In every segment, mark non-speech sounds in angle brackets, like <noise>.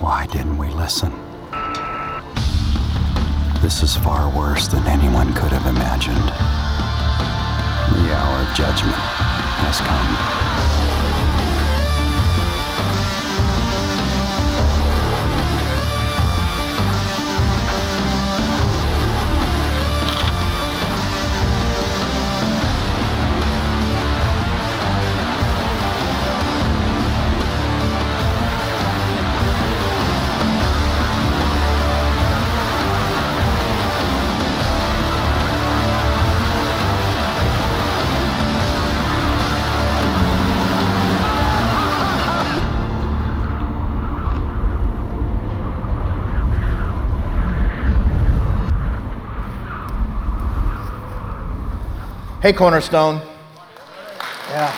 Why didn't we listen? This is far worse than anyone could have imagined. The hour of judgment has come. Hey, Cornerstone. Yeah.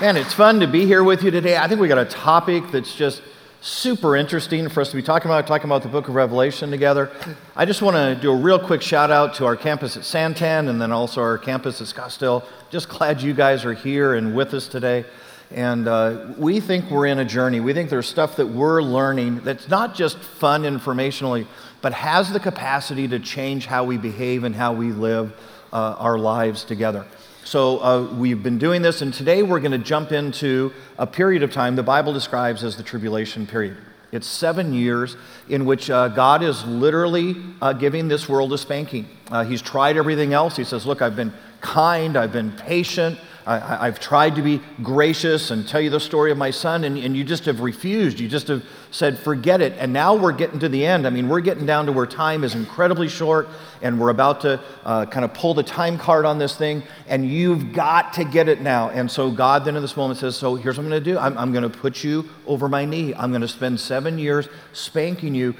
Man, it's fun to be here with you today. I think we got a topic that's just super interesting for us to be talking about, talking about the book of Revelation together. I just want to do a real quick shout out to our campus at Santan and then also our campus at Scottsdale. Just glad you guys are here and with us today. And uh, we think we're in a journey. We think there's stuff that we're learning that's not just fun informationally, but has the capacity to change how we behave and how we live uh, our lives together. So uh, we've been doing this, and today we're going to jump into a period of time the Bible describes as the tribulation period. It's seven years in which uh, God is literally uh, giving this world a spanking. Uh, he's tried everything else. He says, Look, I've been kind, I've been patient, I, have tried to be gracious and tell you the story of my son, and, and you just have refused. You just have said, forget it. And now we're getting to the end. I mean, we're getting down to where time is incredibly short, and we're about to uh, kind of pull the time card on this thing, and you've got to get it now. And so God then in this moment says, So here's what I'm going to do I'm, I'm going to put you over my knee. I'm going to spend seven years spanking you,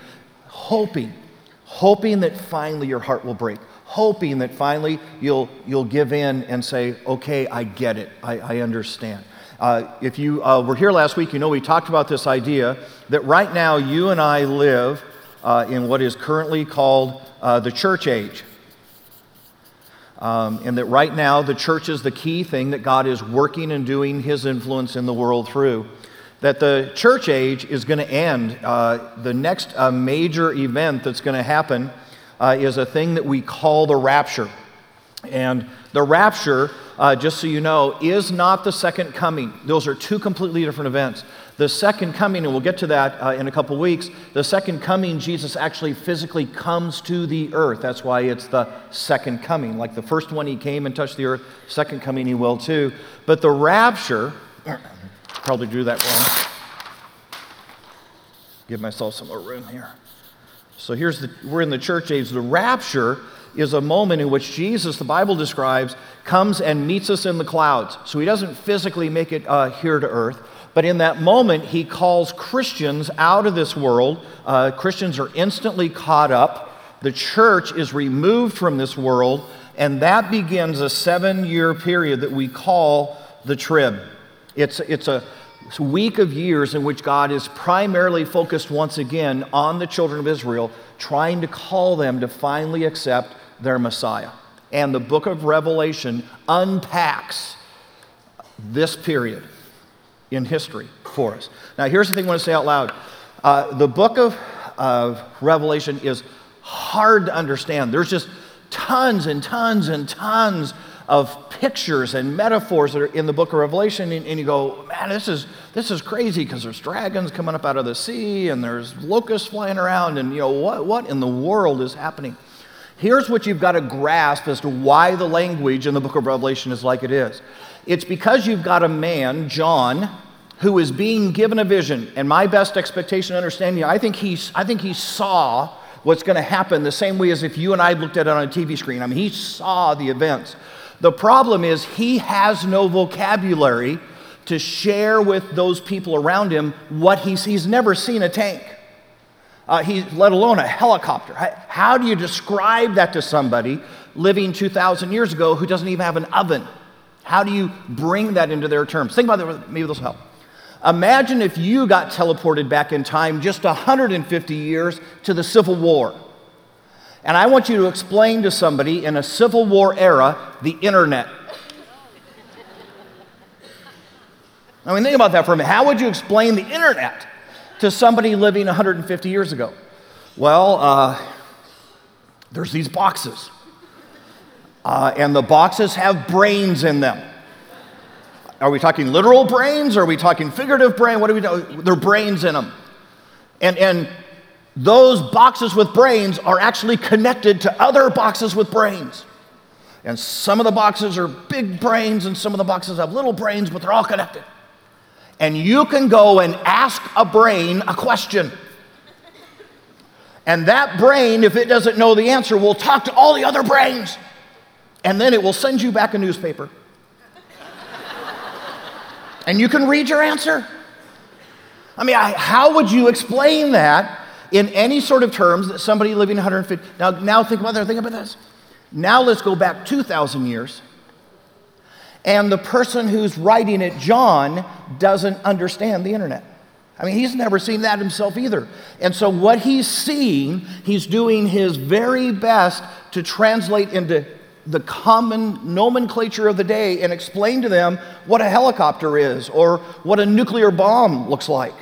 hoping, hoping that finally your heart will break hoping that finally you'll, you'll give in and say, okay, I get it, I, I understand. Uh, if you uh, were here last week, you know we talked about this idea that right now you and I live uh, in what is currently called uh, the church age. Um, and that right now the church is the key thing that God is working and doing his influence in the world through. That the church age is going to end. Uh, the next uh, major event that's going to happen uh, is a thing that we call the rapture. And the rapture, uh, just so you know, is not the second coming. Those are two completely different events. The second coming, and we'll get to that uh, in a couple weeks, the second coming, Jesus actually physically comes to the earth. That's why it's the second coming. Like the first one, he came and touched the earth. Second coming, he will too. But the rapture, <coughs> probably drew that wrong. Give myself some more room here. So here's the, we're in the church age. The rapture is a moment in which Jesus, the Bible describes, comes and meets us in the clouds. So he doesn't physically make it uh, here to earth, but in that moment, he calls Christians out of this world. Uh, Christians are instantly caught up. The church is removed from this world, and that begins a seven year period that we call the trib. It's, it's a week of years in which God is primarily focused once again on the children of Israel, trying to call them to finally accept their Messiah. And the book of Revelation unpacks this period in history for us. Now, here's the thing I want to say out loud uh, the book of, of Revelation is hard to understand. There's just tons and tons and tons of pictures and metaphors that are in the book of Revelation, and, and you go, man, this is, this is crazy because there's dragons coming up out of the sea and there's locusts flying around, and you know, what, what in the world is happening? Here's what you've got to grasp as to why the language in the book of Revelation is like it is. It's because you've got a man, John, who is being given a vision. And my best expectation and understanding, I think, he's, I think he saw what's going to happen the same way as if you and I looked at it on a TV screen. I mean, he saw the events. The problem is he has no vocabulary to share with those people around him what he's, he's never seen a tank, uh, he, let alone a helicopter. How do you describe that to somebody living 2,000 years ago who doesn't even have an oven? How do you bring that into their terms? Think about it, maybe this will help. Imagine if you got teleported back in time just 150 years to the Civil War. And I want you to explain to somebody in a Civil War era the internet. I mean, think about that for a minute. How would you explain the internet to somebody living 150 years ago? Well, uh, there's these boxes, uh, and the boxes have brains in them. Are we talking literal brains? Or are we talking figurative brain? What are we doing? There are brains in them. And, and those boxes with brains are actually connected to other boxes with brains. And some of the boxes are big brains, and some of the boxes have little brains, but they're all connected. And you can go and ask a brain a question. And that brain, if it doesn't know the answer, will talk to all the other brains. And then it will send you back a newspaper. and you can read your answer. I mean, I, how would you explain that in any sort of terms that somebody living 150? Now, now think about that. Think about this. Now let's go back 2,000 years. And the person who's writing it, John, doesn't understand the internet. I mean, he's never seen that himself either. And so, what he's seeing, he's doing his very best to translate into the common nomenclature of the day and explain to them what a helicopter is or what a nuclear bomb looks like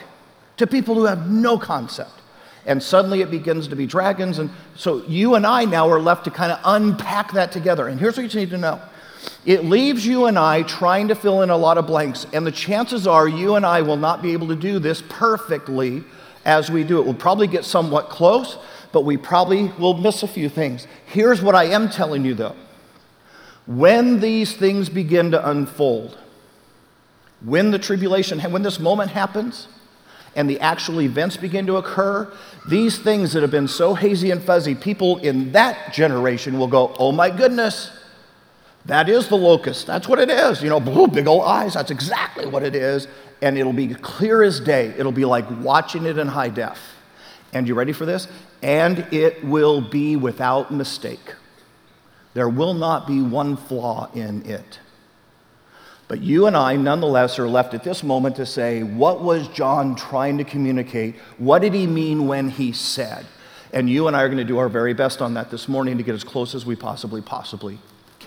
to people who have no concept. And suddenly it begins to be dragons. And so you and I now are left to kind of unpack that together. And here's what you need to know it leaves you and I trying to fill in a lot of blanks. And the chances are you and I will not be able to do this perfectly as we do it. We'll probably get somewhat close, but we probably will miss a few things. Here's what I am telling you though when these things begin to unfold, when the tribulation, when this moment happens, and the actual events begin to occur, these things that have been so hazy and fuzzy, people in that generation will go, oh my goodness, that is the locust. That's what it is. You know, blue, big old eyes. That's exactly what it is. And it'll be clear as day. It'll be like watching it in high def. And you ready for this? And it will be without mistake. There will not be one flaw in it. But you and I, nonetheless, are left at this moment to say, what was John trying to communicate? What did he mean when he said? And you and I are going to do our very best on that this morning to get as close as we possibly, possibly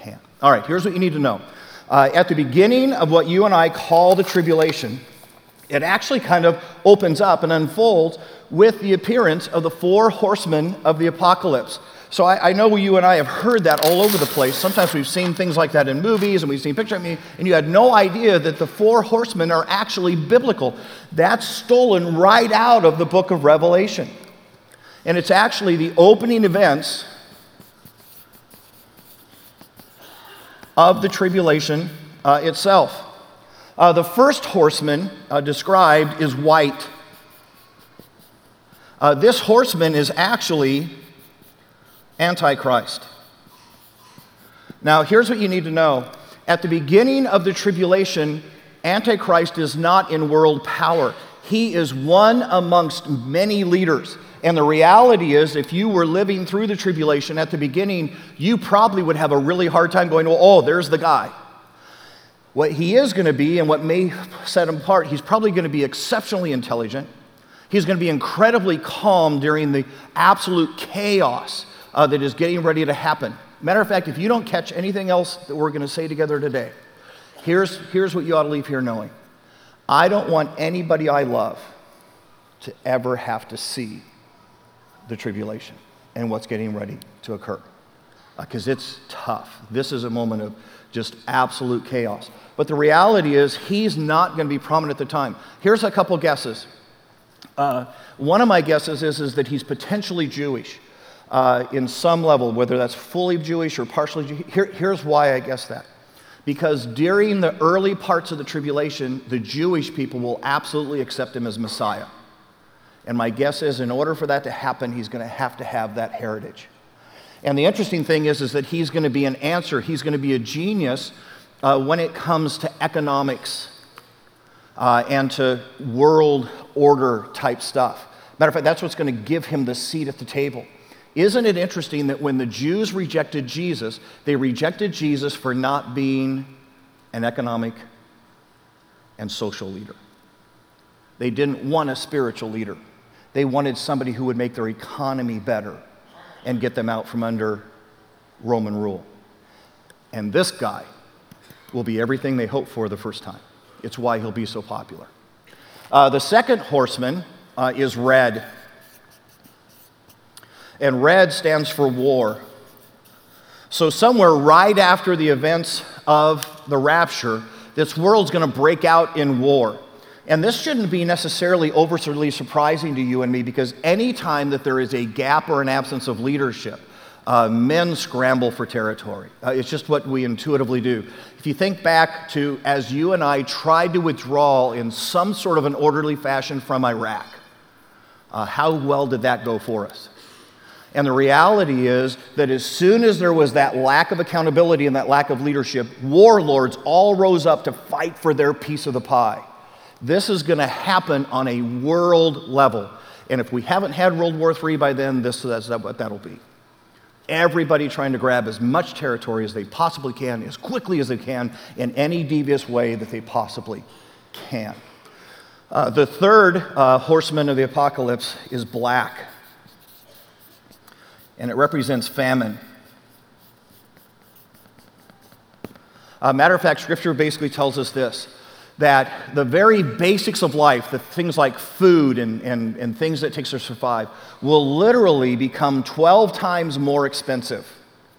can. All right, here's what you need to know. Uh, at the beginning of what you and I call the tribulation, it actually kind of opens up and unfolds with the appearance of the four horsemen of the apocalypse. So I, I, know you and I have heard that all over the place. Sometimes we've seen things like that in movies and we've seen pictures. I mean, and you had no idea that the four horsemen are actually biblical. That's stolen right out of the book of Revelation. And it's actually the opening events of the tribulation uh, itself. Uh, the first horseman uh, described is white. Uh, this horseman is actually Antichrist. Now, here's what you need to know. At the beginning of the tribulation, Antichrist is not in world power. He is one amongst many leaders. And the reality is, if you were living through the tribulation at the beginning, you probably would have a really hard time going, well, oh, there's the guy. What he is going to be, and what may set him apart, he's probably going to be exceptionally intelligent. He's going to be incredibly calm during the absolute chaos uh, that is getting ready to happen. Matter of fact, if you don't catch anything else that we're going to say together today, here's, here's what you ought to leave here knowing I don't want anybody I love to ever have to see the tribulation and what's getting ready to occur. Because uh, it's tough. This is a moment of just absolute chaos. But the reality is, he's not going to be prominent at the time. Here's a couple guesses. Uh, one of my guesses is, is that he's potentially Jewish uh, in some level, whether that's fully Jewish or partially Jewish. Here, here's why I guess that. Because during the early parts of the tribulation, the Jewish people will absolutely accept him as Messiah. And my guess is, in order for that to happen, he's going to have to have that heritage. And the interesting thing is, is that he's going to be an answer. He's going to be a genius uh, when it comes to economics uh, and to world order type stuff. Matter of fact, that's what's going to give him the seat at the table. Isn't it interesting that when the Jews rejected Jesus, they rejected Jesus for not being an economic and social leader? They didn't want a spiritual leader. They wanted somebody who would make their economy better and get them out from under Roman rule. And this guy will be everything they hoped for the first time. It's why he'll be so popular. Uh, the second horseman uh, is red. And red stands for war. So, somewhere right after the events of the rapture, this world's going to break out in war. And this shouldn't be necessarily overly surprising to you and me because anytime that there is a gap or an absence of leadership, uh, men scramble for territory. Uh, it's just what we intuitively do. If you think back to as you and I tried to withdraw in some sort of an orderly fashion from Iraq, uh, how well did that go for us? And the reality is that as soon as there was that lack of accountability and that lack of leadership, warlords all rose up to fight for their piece of the pie. This is going to happen on a world level. And if we haven't had World War III by then, this is what that'll be. Everybody trying to grab as much territory as they possibly can, as quickly as they can, in any devious way that they possibly can. Uh, the third uh, horseman of the apocalypse is black and it represents famine. Uh, matter of fact, Scripture basically tells us this that the very basics of life, the things like food and, and, and things that takes to survive, will literally become 12 times more expensive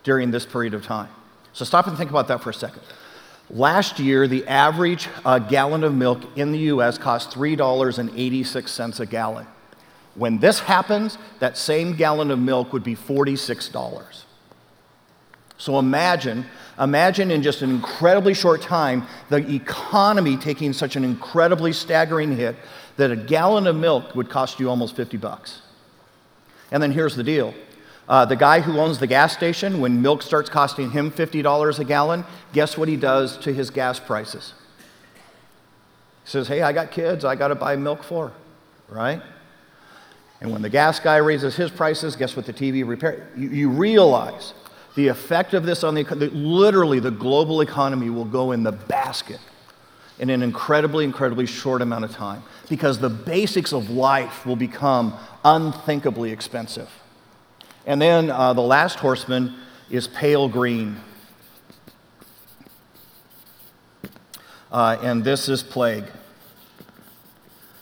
during this period of time. So stop and think about that for a second. Last year, the average uh, gallon of milk in the US cost $3.86 a gallon. When this happens, that same gallon of milk would be $46. So imagine, imagine in just an incredibly short time, the economy taking such an incredibly staggering hit that a gallon of milk would cost you almost 50 bucks. And then here's the deal. Uh, the guy who owns the gas station, when milk starts costing him $50 a gallon, guess what he does to his gas prices? He says, Hey, I got kids, I got to buy milk for, right? And when the gas guy raises his prices, guess what the TV repair? You, you realize the effect of this on the literally the global economy will go in the basket in an incredibly, incredibly short amount of time because the basics of life will become unthinkably expensive. And then uh, the last horseman is pale green. Uh, and this is plague.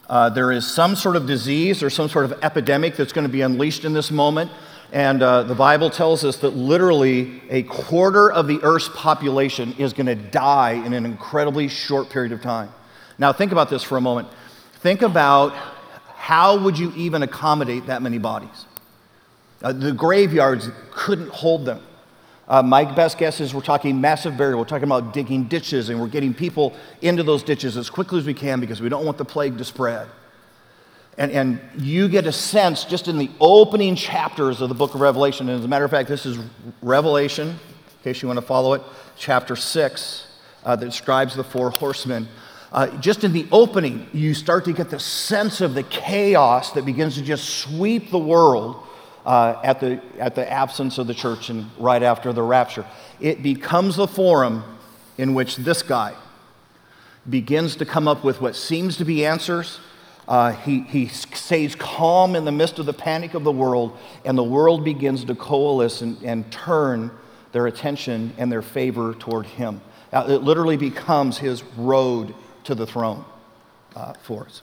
Uh, there is some sort of disease or some sort of epidemic that's going to be unleashed in this moment. And uh, the Bible tells us that literally a quarter of the Earth's population is going to die in an incredibly short period of time. Now, think about this for a moment. Think about how would you even accommodate that many bodies? Uh, the graveyards couldn't hold them. Uh, my best guess is we're talking massive burial. We're talking about digging ditches, and we're getting people into those ditches as quickly as we can because we don't want the plague to spread. And, and you get a sense just in the opening chapters of the book of Revelation, and as a matter of fact, this is Revelation, in case you want to follow it, chapter 6, uh, that describes the four horsemen. Uh, just in the opening, you start to get the sense of the chaos that begins to just sweep the world uh, at, the, at the absence of the church and right after the rapture. It becomes the forum in which this guy begins to come up with what seems to be answers. Uh, he, he stays calm in the midst of the panic of the world, and the world begins to coalesce and, and turn their attention and their favor toward him. Uh, it literally becomes his road to the throne uh, for us.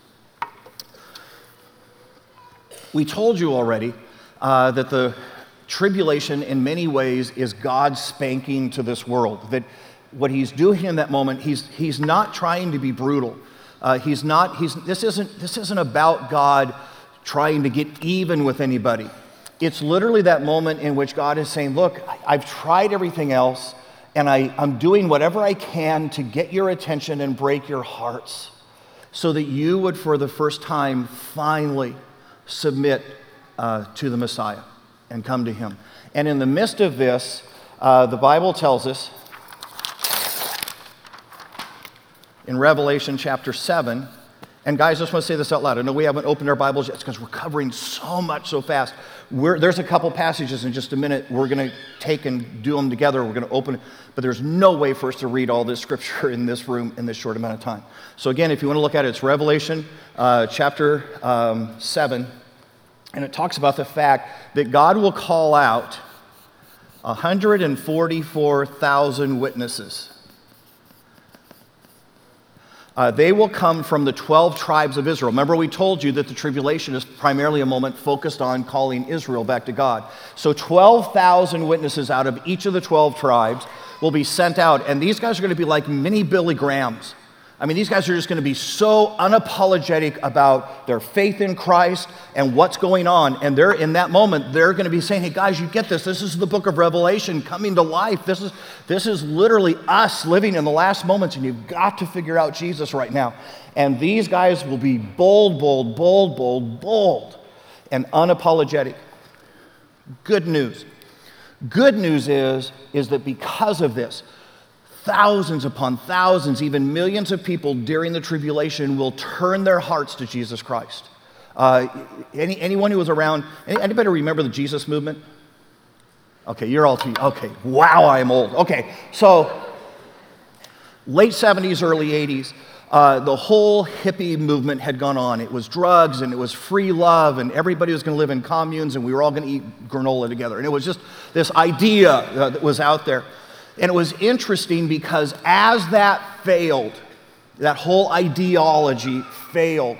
We told you already uh, that the tribulation, in many ways, is God spanking to this world. That what he's doing in that moment, he's, he's not trying to be brutal. Uh, he's not, he's, this, isn't, this isn't about God trying to get even with anybody. It's literally that moment in which God is saying, Look, I've tried everything else, and I, I'm doing whatever I can to get your attention and break your hearts so that you would, for the first time, finally submit uh, to the Messiah and come to him. And in the midst of this, uh, the Bible tells us in Revelation chapter 7, and guys, I just want to say this out loud. I know we haven't opened our Bibles yet because we're covering so much so fast. We're, there's a couple passages in just a minute we're going to take and do them together. We're going to open, it. but there's no way for us to read all this scripture in this room in this short amount of time. So, again, if you want to look at it, it's Revelation uh, chapter um, 7, and it talks about the fact that God will call out 144,000 witnesses. Uh, they will come from the 12 tribes of Israel. Remember, we told you that the tribulation is primarily a moment focused on calling Israel back to God. So, 12,000 witnesses out of each of the 12 tribes will be sent out, and these guys are going to be like mini Billy Grahams. I mean, these guys are just going to be so unapologetic about their faith in Christ and what's going on. And they're in that moment, they're going to be saying, Hey, guys, you get this. This is the book of Revelation coming to life. This is, this is literally us living in the last moments, and you've got to figure out Jesus right now. And these guys will be bold, bold, bold, bold, bold, and unapologetic. Good news. Good news is, is that because of this, thousands upon thousands, even millions of people during the tribulation will turn their hearts to Jesus Christ. Uh, any, anyone who was around, anybody remember the Jesus movement? Okay, you're all too, okay, wow, I'm old. Okay, so late 70s, early 80s, uh, the whole hippie movement had gone on. It was drugs and it was free love, and everybody was going to live in communes, and we were all going to eat granola together. And it was just this idea uh, that was out there. And it was interesting because as that failed, that whole ideology failed,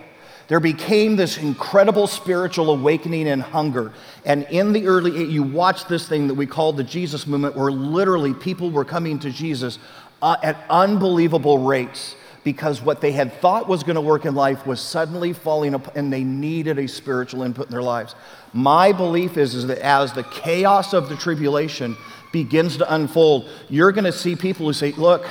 there became this incredible spiritual awakening and hunger. And in the early, you watch this thing that we call the Jesus movement, where literally people were coming to Jesus uh, at unbelievable rates because what they had thought was going to work in life was suddenly falling apart and they needed a spiritual input in their lives. My belief is, is that as the chaos of the tribulation begins to unfold, you're going to see people who say, Look,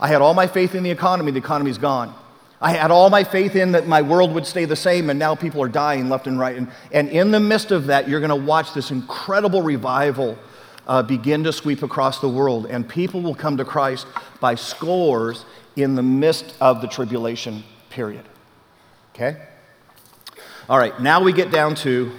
I had all my faith in the economy, the economy's gone. I had all my faith in that my world would stay the same, and now people are dying left and right. And, and in the midst of that, you're going to watch this incredible revival uh, begin to sweep across the world, and people will come to Christ by scores in the midst of the tribulation period. Okay? All right, now we get down to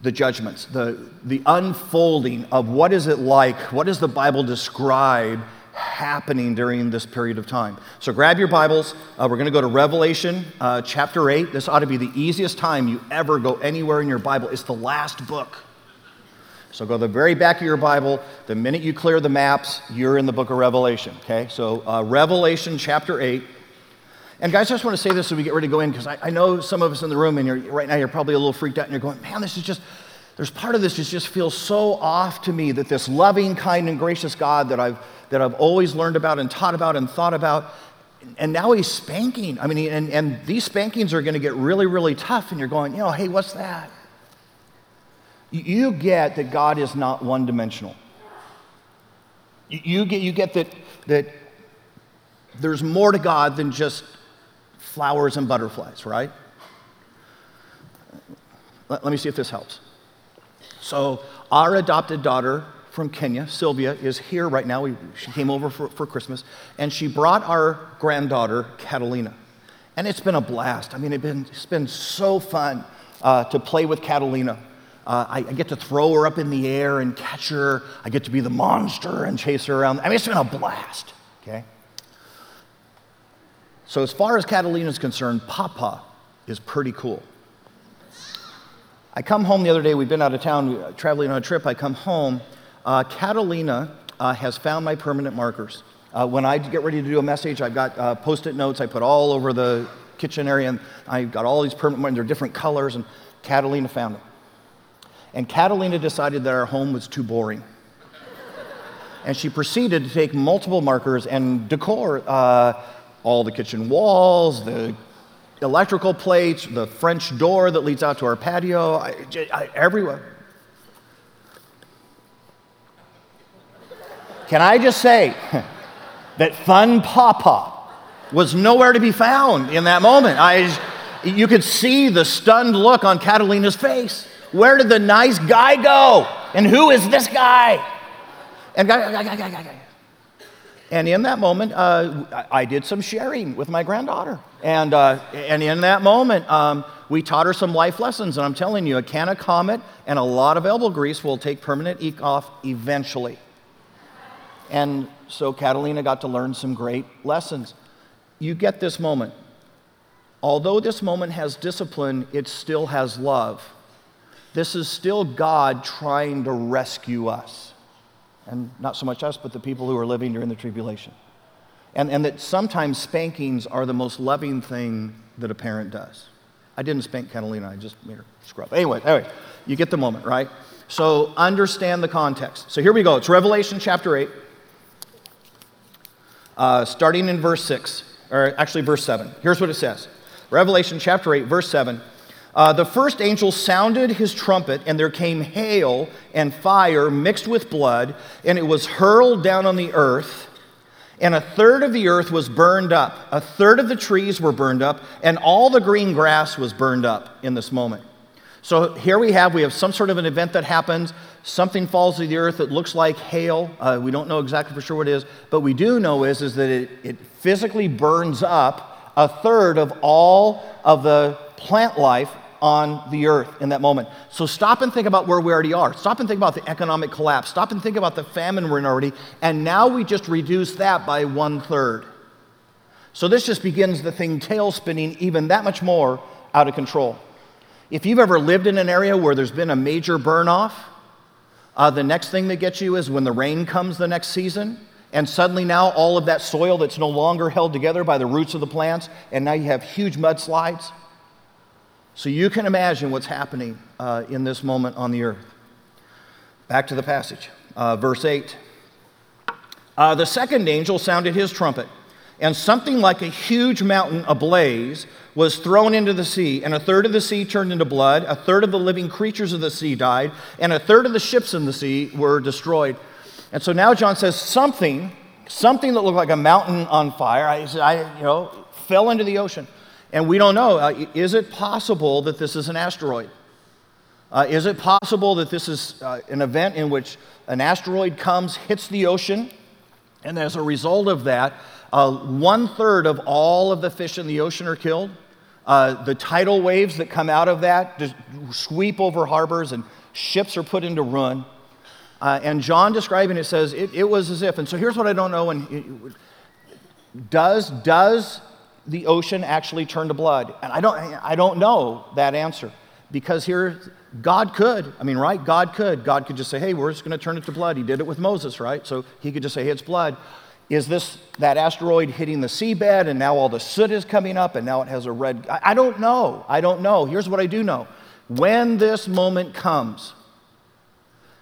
the judgments, the, the unfolding of what is it like, what does the Bible describe happening during this period of time. So grab your Bibles. Uh, we're going to go to Revelation uh, chapter 8. This ought to be the easiest time you ever go anywhere in your Bible. It's the last book. So go to the very back of your Bible. The minute you clear the maps, you're in the book of Revelation. Okay? So uh, Revelation chapter 8. And guys, I just want to say this as we get ready to go in because I, I, know some of us in the room, and right now you're probably a little freaked out, and you're going, man, this is just, there's part of this that just feels so off to me that this loving, kind, and gracious God that I've, that I've always learned about and taught about and thought about, and now he's spanking. I mean, and, and these spankings are going to get really, really tough, and you're going, you know, hey, what's that? You get that God is not one dimensional. You get, you get that, that there's more to God than just flowers and butterflies, right? Let, let me see if this helps. So, our adopted daughter from Kenya, Sylvia, is here right now. We, she came over for, for Christmas, and she brought our granddaughter, Catalina. And it's been a blast. I mean, it's been, it's been so fun uh, to play with Catalina. Uh, I, I, get to throw her up in the air and catch her. I get to be the monster and chase her around. I mean, it's been a blast, okay? So, as far as Catalina is concerned, Papa is pretty cool. I come home the other day, we've been out of town traveling on a trip. I come home. Uh, Catalina uh, has found my permanent markers. Uh, when I get ready to do a message, I've got uh, post it notes I put all over the kitchen area, and I've got all these permanent markers, they're different colors, and Catalina found them. And Catalina decided that our home was too boring. and she proceeded to take multiple markers and decor uh, all the kitchen walls, the electrical plates, the French door that leads out to our patio, I, I, everywhere. Can I just say <laughs> that fun papa was nowhere to be found in that moment? I, you could see the stunned look on Catalina's face. Where did the nice guy go? And who is this guy? And guy, guy, guy, guy, guy. And in that moment, uh, I did some sharing with my granddaughter. And, uh, and in that moment, um, we taught her some life lessons. And I'm telling you, a can of Comet and a lot of elbow grease will take permanent ink off eventually. And so Catalina got to learn some great lessons. You get this moment. Although this moment has discipline, it still has love. This is still God trying to rescue us and not so much us, but the people who are living during the tribulation. and, and that sometimes spankings are the most loving thing that a parent does. I didn't spank Catalina, I just made her scrub. Anyway, anyway, you get the moment, right? So understand the context. So here we go. It's Revelation chapter 8, uh, starting in verse 6, or actually verse 7. Here's what it says Revelation chapter 8, verse 7. Uh, the first angel sounded his trumpet, and there came hail and fire mixed with blood, and it was hurled down on the earth. And a third of the earth was burned up, a third of the trees were burned up, and all the green grass was burned up in this moment. So here we have we have some sort of an event that happens. Something falls to the earth that looks like hail. Uh, we don't know exactly for sure what it is, but we do know is, is that it, it physically burns up a third of all of the plant life on the earth in that moment. So stop and think about where we already are. Stop and think about the economic collapse. Stop and think about the famine we're in already. And now we just reduce that by one third. So this just begins the thing tail spinning even that much more out of control. If you've ever lived in an area where there's been a major burn off, uh, the next thing that gets you is when the rain comes the next season, and suddenly now all of that soil that's no longer held together by the roots of the plants, and now you have huge mudslides. So you can imagine what's happening uh, in this moment on the earth. Back to the passage, uh, verse 8. Uh, the second angel sounded his trumpet, and something like a huge mountain ablaze was thrown into the sea, and a third of the sea turned into blood, a third of the living creatures of the sea died, and a third of the ships in the sea were destroyed. And so now John says something, something that looked like a mountain on fire, I, I you know, fell into the ocean. And we don't know. Uh, is it possible that this is an asteroid? Uh, is it possible that this is uh, an event in which an asteroid comes, hits the ocean, and as a result of that, uh, one third of all of the fish in the ocean are killed? Uh, the tidal waves that come out of that just sweep over harbors, and ships are put into ruin. Uh, and John describing it says it, it, was as if. And so here's what I don't know. And does does the ocean actually turn to blood? And I don't, I don't know that answer because here, God could. I mean, right? God could. God could just say, hey, we're just going to turn it to blood. He did it with Moses, right? So he could just say, hey, it's blood. Is this that asteroid hitting the seabed and now all the soot is coming up and now it has a red? I, I don't know. I don't know. Here's what I do know. When this moment comes,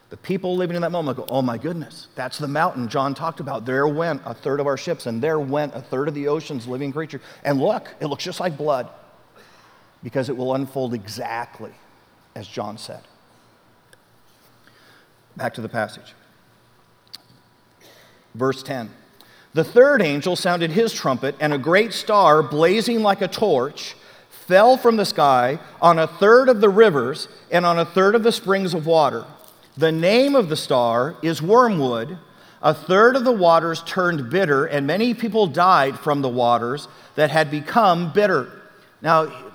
the people living in that moment go, Oh my goodness, that's the mountain John talked about. There went a third of our ships, and there went a third of the ocean's living creature. And look, it looks just like blood because it will unfold exactly as John said. Back to the passage. Verse 10. The third angel sounded his trumpet, and a great star, blazing like a torch, fell from the sky on a third of the rivers and on a third of the springs of water. The name of the star is Wormwood. A third of the waters turned bitter, and many people died from the waters that had become bitter. Now,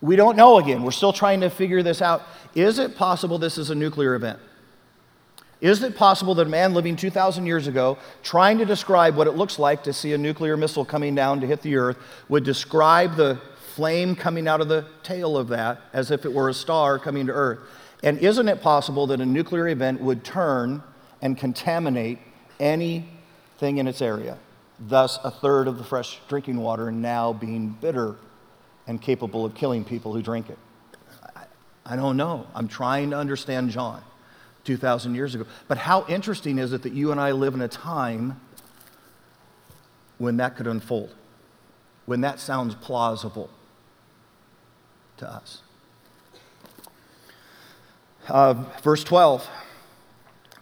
we don't know again. We're still trying to figure this out. Is it possible this is a nuclear event? Is it possible that a man living 2,000 years ago, trying to describe what it looks like to see a nuclear missile coming down to hit the earth, would describe the flame coming out of the tail of that as if it were a star coming to earth? And isn't it possible that a nuclear event would turn and contaminate anything in its area? Thus, a third of the fresh drinking water now being bitter and capable of killing people who drink it. I, I don't know. I'm trying to understand John 2,000 years ago. But how interesting is it that you and I live in a time when that could unfold, when that sounds plausible to us? Uh, verse 12.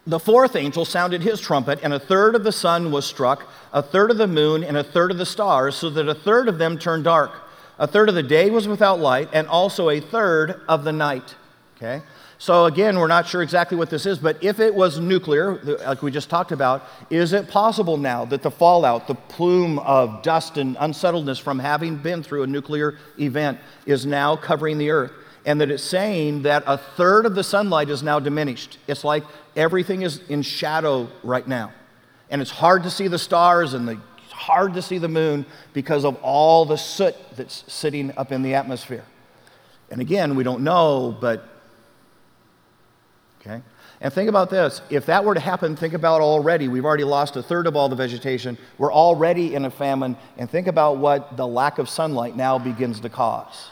The fourth angel sounded his trumpet, and a third of the sun was struck, a third of the moon, and a third of the stars, so that a third of them turned dark. A third of the day was without light, and also a third of the night. Okay? So, again, we're not sure exactly what this is, but if it was nuclear, like we just talked about, is it possible now that the fallout, the plume of dust and unsettledness from having been through a nuclear event, is now covering the earth? And that it's saying that a third of the sunlight is now diminished. It's like everything is in shadow right now. And it's hard to see the stars and the, it's hard to see the moon because of all the soot that's sitting up in the atmosphere. And again, we don't know, but okay. And think about this if that were to happen, think about already. We've already lost a third of all the vegetation. We're already in a famine. And think about what the lack of sunlight now begins to cause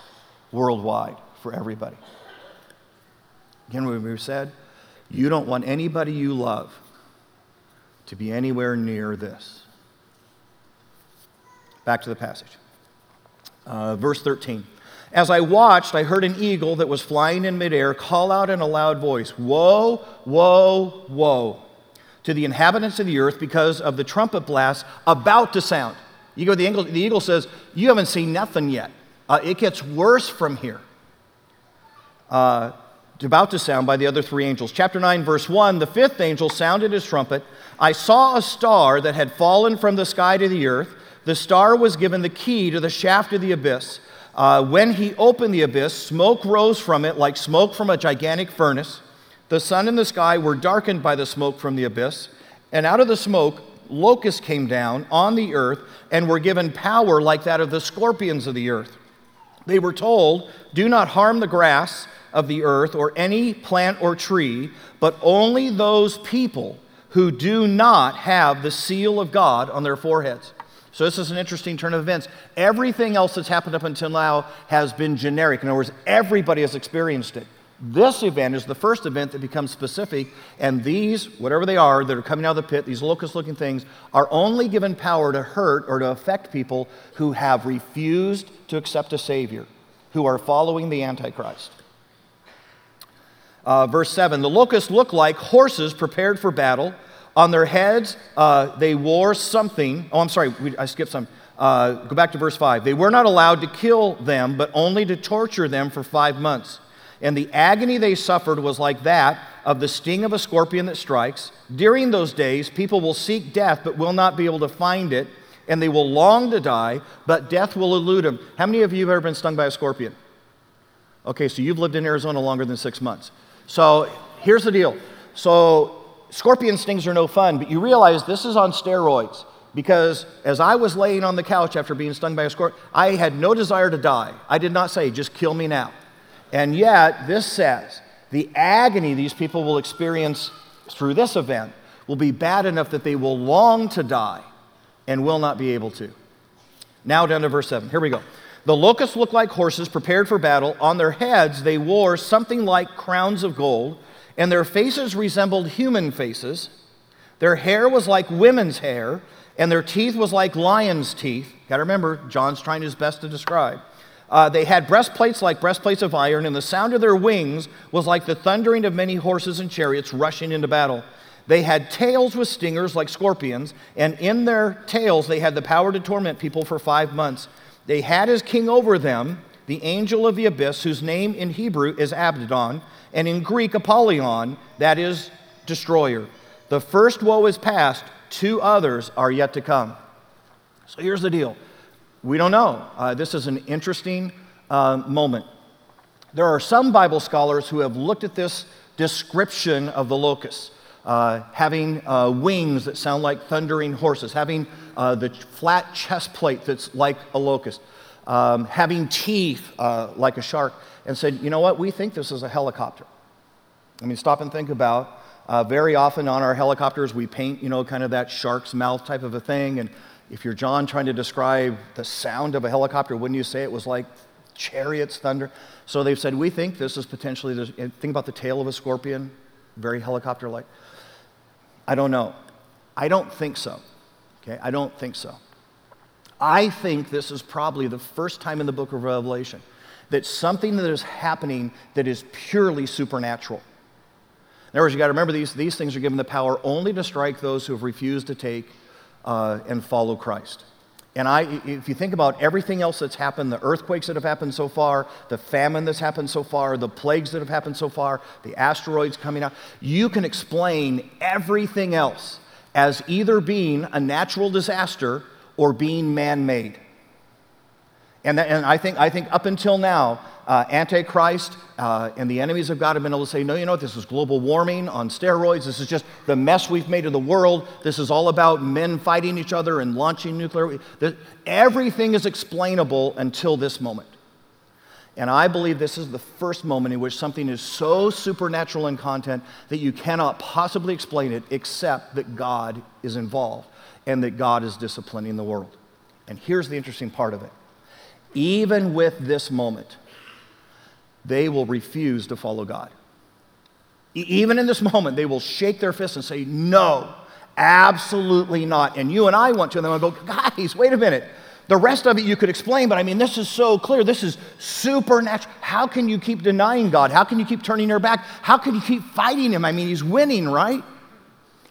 worldwide for everybody. Again, we said, you don't want anybody you love to be anywhere near this. Back to the passage. Uh, verse 13. As I watched, I heard an eagle that was flying in midair call out in a loud voice Woe, woe, woe to the inhabitants of the earth because of the trumpet blast about to sound. You go, the eagle, the eagle says, You haven't seen nothing yet. Uh, it gets worse from here. Uh, about to sound by the other three angels. Chapter 9, verse 1 The fifth angel sounded his trumpet. I saw a star that had fallen from the sky to the earth. The star was given the key to the shaft of the abyss. Uh, when he opened the abyss, smoke rose from it like smoke from a gigantic furnace. The sun and the sky were darkened by the smoke from the abyss. And out of the smoke, locusts came down on the earth and were given power like that of the scorpions of the earth. They were told, Do not harm the grass of the earth or any plant or tree, but only those people who do not have the seal of God on their foreheads. So, this is an interesting turn of events. Everything else that's happened up until now has been generic. In other words, everybody has experienced it. This event is the first event that becomes specific, and these, whatever they are, that are coming out of the pit, these locust looking things, are only given power to hurt or to affect people who have refused to accept a Savior, who are following the Antichrist. Uh, verse 7 The locusts look like horses prepared for battle. On their heads, uh, they wore something. Oh, I'm sorry, we, I skipped some. Uh, go back to verse 5. They were not allowed to kill them, but only to torture them for five months. And the agony they suffered was like that of the sting of a scorpion that strikes. During those days, people will seek death, but will not be able to find it, and they will long to die, but death will elude them. How many of you have ever been stung by a scorpion? Okay, so you've lived in Arizona longer than six months. So here's the deal. So scorpion stings are no fun, but you realize this is on steroids because as I was laying on the couch after being stung by a scorpion, I had no desire to die. I did not say, just kill me now. And yet, this says the agony these people will experience through this event will be bad enough that they will long to die and will not be able to. Now, down to verse 7. Here we go. The locusts looked like horses prepared for battle. On their heads, they wore something like crowns of gold and their faces resembled human faces. Their hair was like women's hair, and their teeth was like lions' teeth. Got to remember, John's trying his best to describe. Uh, they had breastplates like breastplates of iron, and the sound of their wings was like the thundering of many horses and chariots rushing into battle. They had tails with stingers like scorpions, and in their tails they had the power to torment people for five months. They had as king over them the angel of the abyss, whose name in Hebrew is Abaddon and in Greek, Apollyon, that is, destroyer. The first woe is past, two others are yet to come. So here's the deal we don't know. Uh, this is an interesting uh, moment. There are some Bible scholars who have looked at this description of the locusts. Uh, having uh, wings that sound like thundering horses, having uh, the flat chest plate that's like a locust, um, having teeth uh, like a shark and said, you know what, we think this is a helicopter. I mean, stop and think about. Uh, very often on our helicopters, we paint, you know, kind of that shark's mouth type of a thing. And if you're John trying to describe the sound of a helicopter, wouldn't you say it was like chariots, thunder? So they've said, we think this is potentially, think about the tail of a scorpion, very helicopter like. I don't know. I don't think so. Okay, I don't think so. I think this is probably the first time in the book of Revelation that something that is happening that is purely supernatural. In other words, you got to remember these, these things are given the power only to strike those who have refused to take uh, and follow Christ. And I, if you think about everything else that's happened, the earthquakes that have happened so far, the famine that's happened so far, the plagues that have happened so far, the asteroids coming out, you can explain everything else as either being a natural disaster or being man made. And, and I, think, I think up until now, uh, Antichrist uh, and the enemies of God have been able to say, no, you know what, this is global warming on steroids. This is just the mess we've made of the world. This is all about men fighting each other and launching nuclear. Everything is explainable until this moment. And I believe this is the first moment in which something is so supernatural in content that you cannot possibly explain it except that God is involved and that God is disciplining the world. And here's the interesting part of it even with this moment, they will refuse to follow God. Even in this moment, they will shake their fists and say, No, absolutely not. And you and I went to them and go, Guys, wait a minute. The rest of it you could explain, but I mean, this is so clear. This is supernatural. How can you keep denying God? How can you keep turning your back? How can you keep fighting Him? I mean, He's winning, right?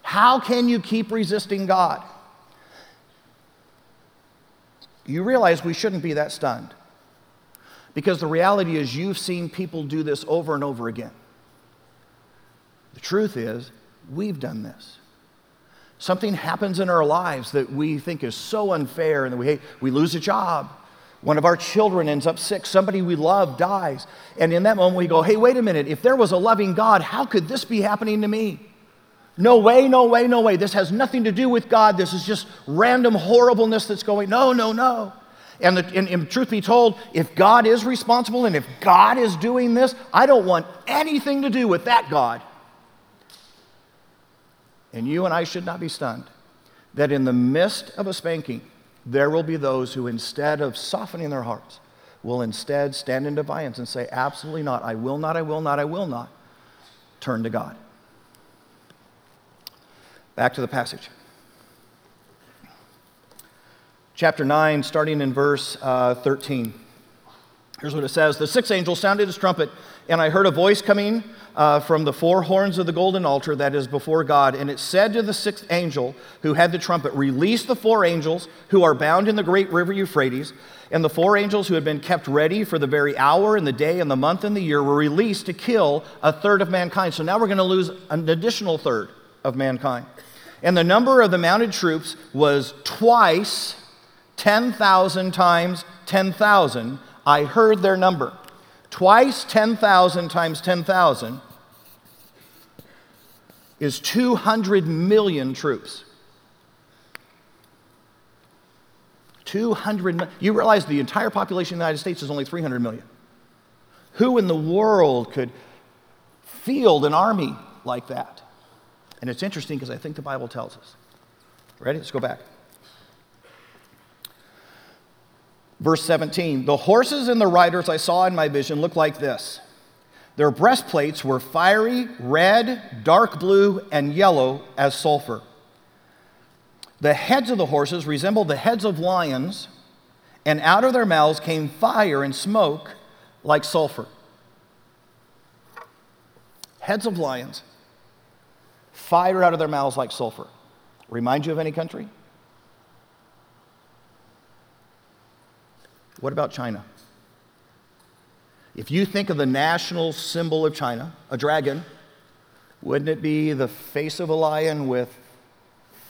How can you keep resisting God? You realize we shouldn't be that stunned. Because the reality is, you've seen people do this over and over again. The truth is, we've done this. Something happens in our lives that we think is so unfair and that we hate. We lose a job. One of our children ends up sick. Somebody we love dies. And in that moment, we go, hey, wait a minute. If there was a loving God, how could this be happening to me? No way, no way, no way. This has nothing to do with God. This is just random horribleness that's going. No, no, no. And, the, and, and, truth be told, if God is responsible and if God is doing this, I don't want anything to do with that God. And you and I should not be stunned that in the midst of a spanking, there will be those who, instead of softening their hearts, will instead stand in defiance and say, Absolutely not. I will not, I will not, I will not. Turn to God. Back to the passage. Chapter 9, starting in verse uh, 13. Here's what it says The sixth angel sounded his trumpet, and I heard a voice coming uh, from the four horns of the golden altar that is before God. And it said to the sixth angel who had the trumpet, Release the four angels who are bound in the great river Euphrates. And the four angels who had been kept ready for the very hour and the day and the month and the year were released to kill a third of mankind. So now we're going to lose an additional third of mankind. And the number of the mounted troops was twice 10,000 times 10,000. I heard their number. Twice 10,000 times 10,000 is 200 million troops. 200 million. You realize the entire population of the United States is only 300 million. Who in the world could field an army like that? And it's interesting because I think the Bible tells us. Ready? Let's go back. Verse 17 The horses and the riders I saw in my vision looked like this. Their breastplates were fiery, red, dark blue, and yellow as sulfur. The heads of the horses resembled the heads of lions, and out of their mouths came fire and smoke like sulfur. Heads of lions, fire out of their mouths like sulfur. Remind you of any country? What about China? If you think of the national symbol of China, a dragon, wouldn't it be the face of a lion with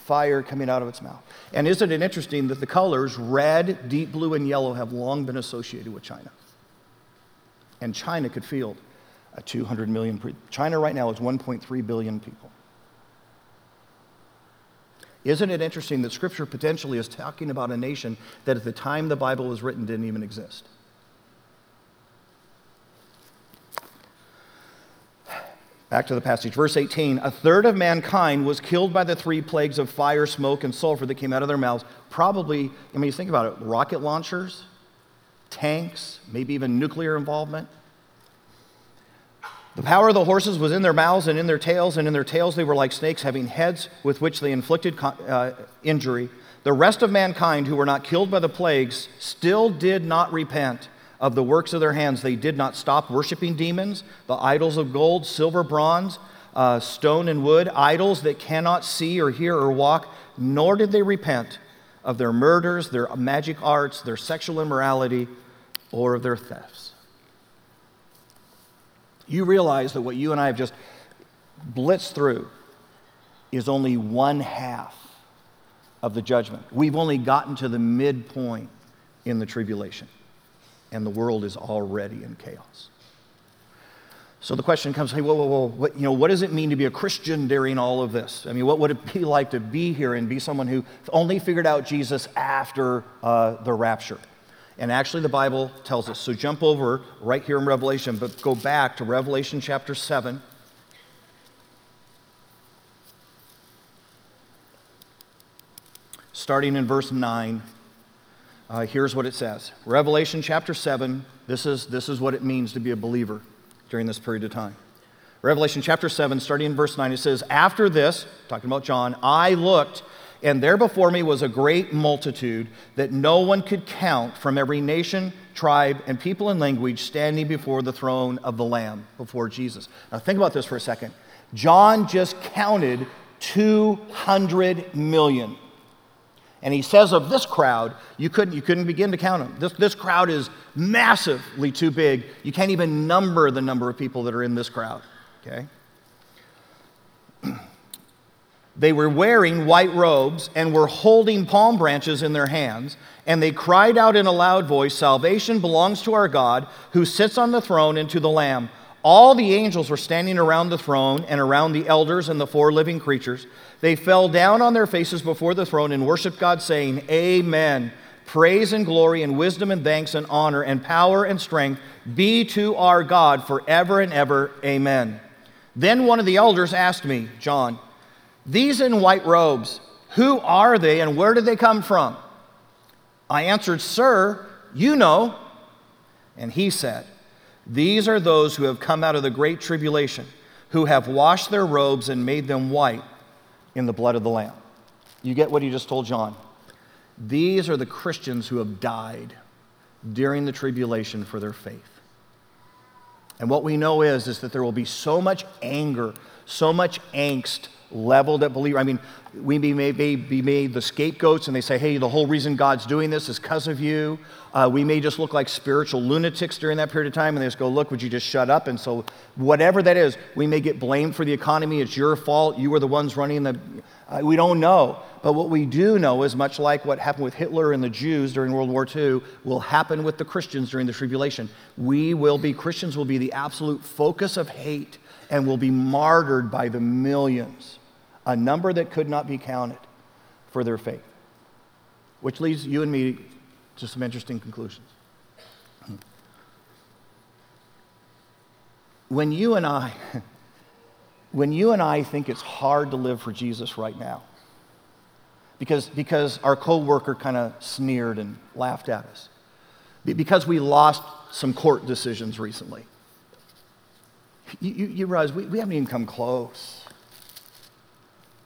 fire coming out of its mouth? And isn't it interesting that the colors red, deep blue, and yellow have long been associated with China? And China could field a 200 million. China right now is 1.3 billion people. Isn't it interesting that Scripture potentially is talking about a nation that at the time the Bible was written didn't even exist? Back to the passage, verse 18. A third of mankind was killed by the three plagues of fire, smoke, and sulfur that came out of their mouths. Probably, I mean, you think about it rocket launchers, tanks, maybe even nuclear involvement. The power of the horses was in their mouths and in their tails, and in their tails they were like snakes, having heads with which they inflicted uh, injury. The rest of mankind who were not killed by the plagues still did not repent of the works of their hands. They did not stop worshiping demons, the idols of gold, silver, bronze, uh, stone, and wood, idols that cannot see or hear or walk, nor did they repent of their murders, their magic arts, their sexual immorality, or of their thefts you realize that what you and I have just blitzed through is only one half of the judgment. We've only gotten to the midpoint in the tribulation, and the world is already in chaos. So the question comes, hey, whoa, whoa, whoa, what, you know, what does it mean to be a Christian during all of this? I mean, what would it be like to be here and be someone who only figured out Jesus after uh, the rapture? And actually, the Bible tells us. So jump over right here in Revelation, but go back to Revelation chapter 7. Starting in verse 9, uh, here's what it says Revelation chapter 7, this is, this is what it means to be a believer during this period of time. Revelation chapter 7, starting in verse 9, it says, After this, talking about John, I looked, and there before me was a great multitude that no one could count from every nation, tribe, and people and language standing before the throne of the Lamb, before Jesus. Now, think about this for a second. John just counted 200 million. And he says of this crowd, you couldn't, you couldn't begin to count them. This, this crowd is massively too big. You can't even number the number of people that are in this crowd. Okay? <clears throat> They were wearing white robes and were holding palm branches in their hands, and they cried out in a loud voice Salvation belongs to our God who sits on the throne and to the Lamb. All the angels were standing around the throne and around the elders and the four living creatures. They fell down on their faces before the throne and worshiped God, saying, Amen. Praise and glory and wisdom and thanks and honor and power and strength be to our God forever and ever. Amen. Then one of the elders asked me, John, These in white robes, who are they and where did they come from? I answered, Sir, you know. And he said, These are those who have come out of the great tribulation, who have washed their robes and made them white in the blood of the Lamb. You get what he just told John. These are the Christians who have died during the tribulation for their faith. And what we know is, is that there will be so much anger, so much angst leveled at believers. I mean, we may, may be made the scapegoats and they say, hey, the whole reason God's doing this is because of you. Uh, we may just look like spiritual lunatics during that period of time and they just go, look, would you just shut up? And so, whatever that is, we may get blamed for the economy. It's your fault. You were the ones running the. Uh, we don't know. But what we do know is much like what happened with Hitler and the Jews during World War II will happen with the Christians during the tribulation. We will be, Christians will be the absolute focus of hate and will be martyred by the millions, a number that could not be counted for their faith. Which leads you and me to some interesting conclusions. When you and I, <laughs> when you and I think it's hard to live for Jesus right now, because, because our coworker kind of sneered and laughed at us, because we lost some court decisions recently. You, you, you realize we, we haven't even come close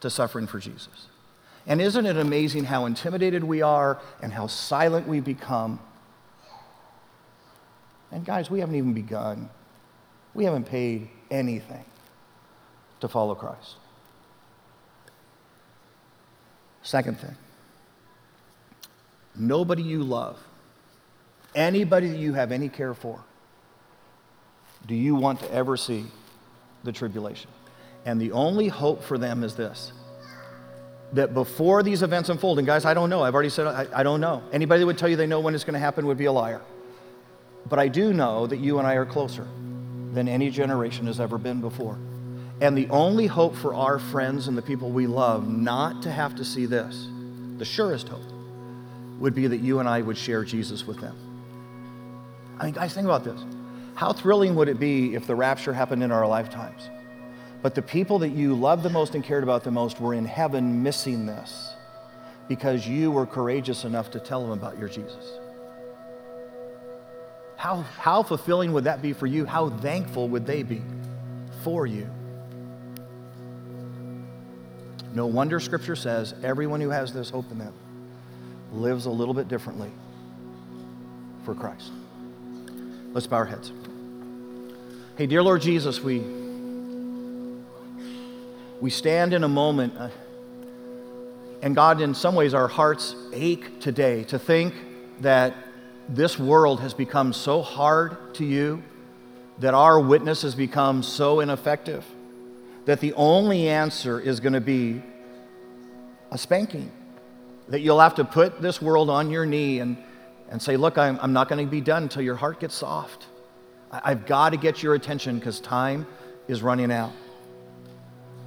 to suffering for Jesus. And isn't it amazing how intimidated we are and how silent we become? And guys, we haven't even begun. We haven't paid anything to follow Christ. Second thing nobody you love, anybody that you have any care for, do you want to ever see the tribulation? And the only hope for them is this that before these events unfold, and guys, I don't know. I've already said I, I don't know. Anybody that would tell you they know when it's going to happen would be a liar. But I do know that you and I are closer than any generation has ever been before. And the only hope for our friends and the people we love not to have to see this, the surest hope, would be that you and I would share Jesus with them. I mean, guys, think about this. How thrilling would it be if the rapture happened in our lifetimes? But the people that you loved the most and cared about the most were in heaven missing this because you were courageous enough to tell them about your Jesus. How, how fulfilling would that be for you? How thankful would they be for you? No wonder Scripture says everyone who has this hope in them lives a little bit differently for Christ. Let's bow our heads. Hey, dear Lord Jesus, we, we stand in a moment, uh, and God, in some ways, our hearts ache today to think that this world has become so hard to you, that our witness has become so ineffective that the only answer is going to be a spanking. That you'll have to put this world on your knee and, and say, Look, I'm, I'm not going to be done until your heart gets soft. I, have got to get your attention because time is running out.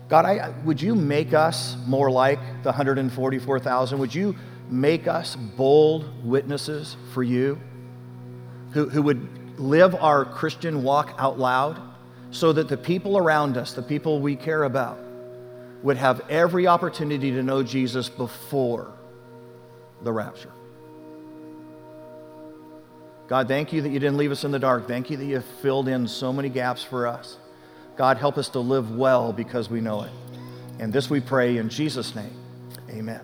God, I, would you make us more like the 144,000? Would you make us bold witnesses for you who, who would live our Christian walk out loud so that the people around us, the people we care about, would have every opportunity to know Jesus before the rapture. God, thank you that you didn't leave us in the dark. Thank you that you filled in so many gaps for us. God, help us to live well because we know it. And this we pray in Jesus' name. Amen.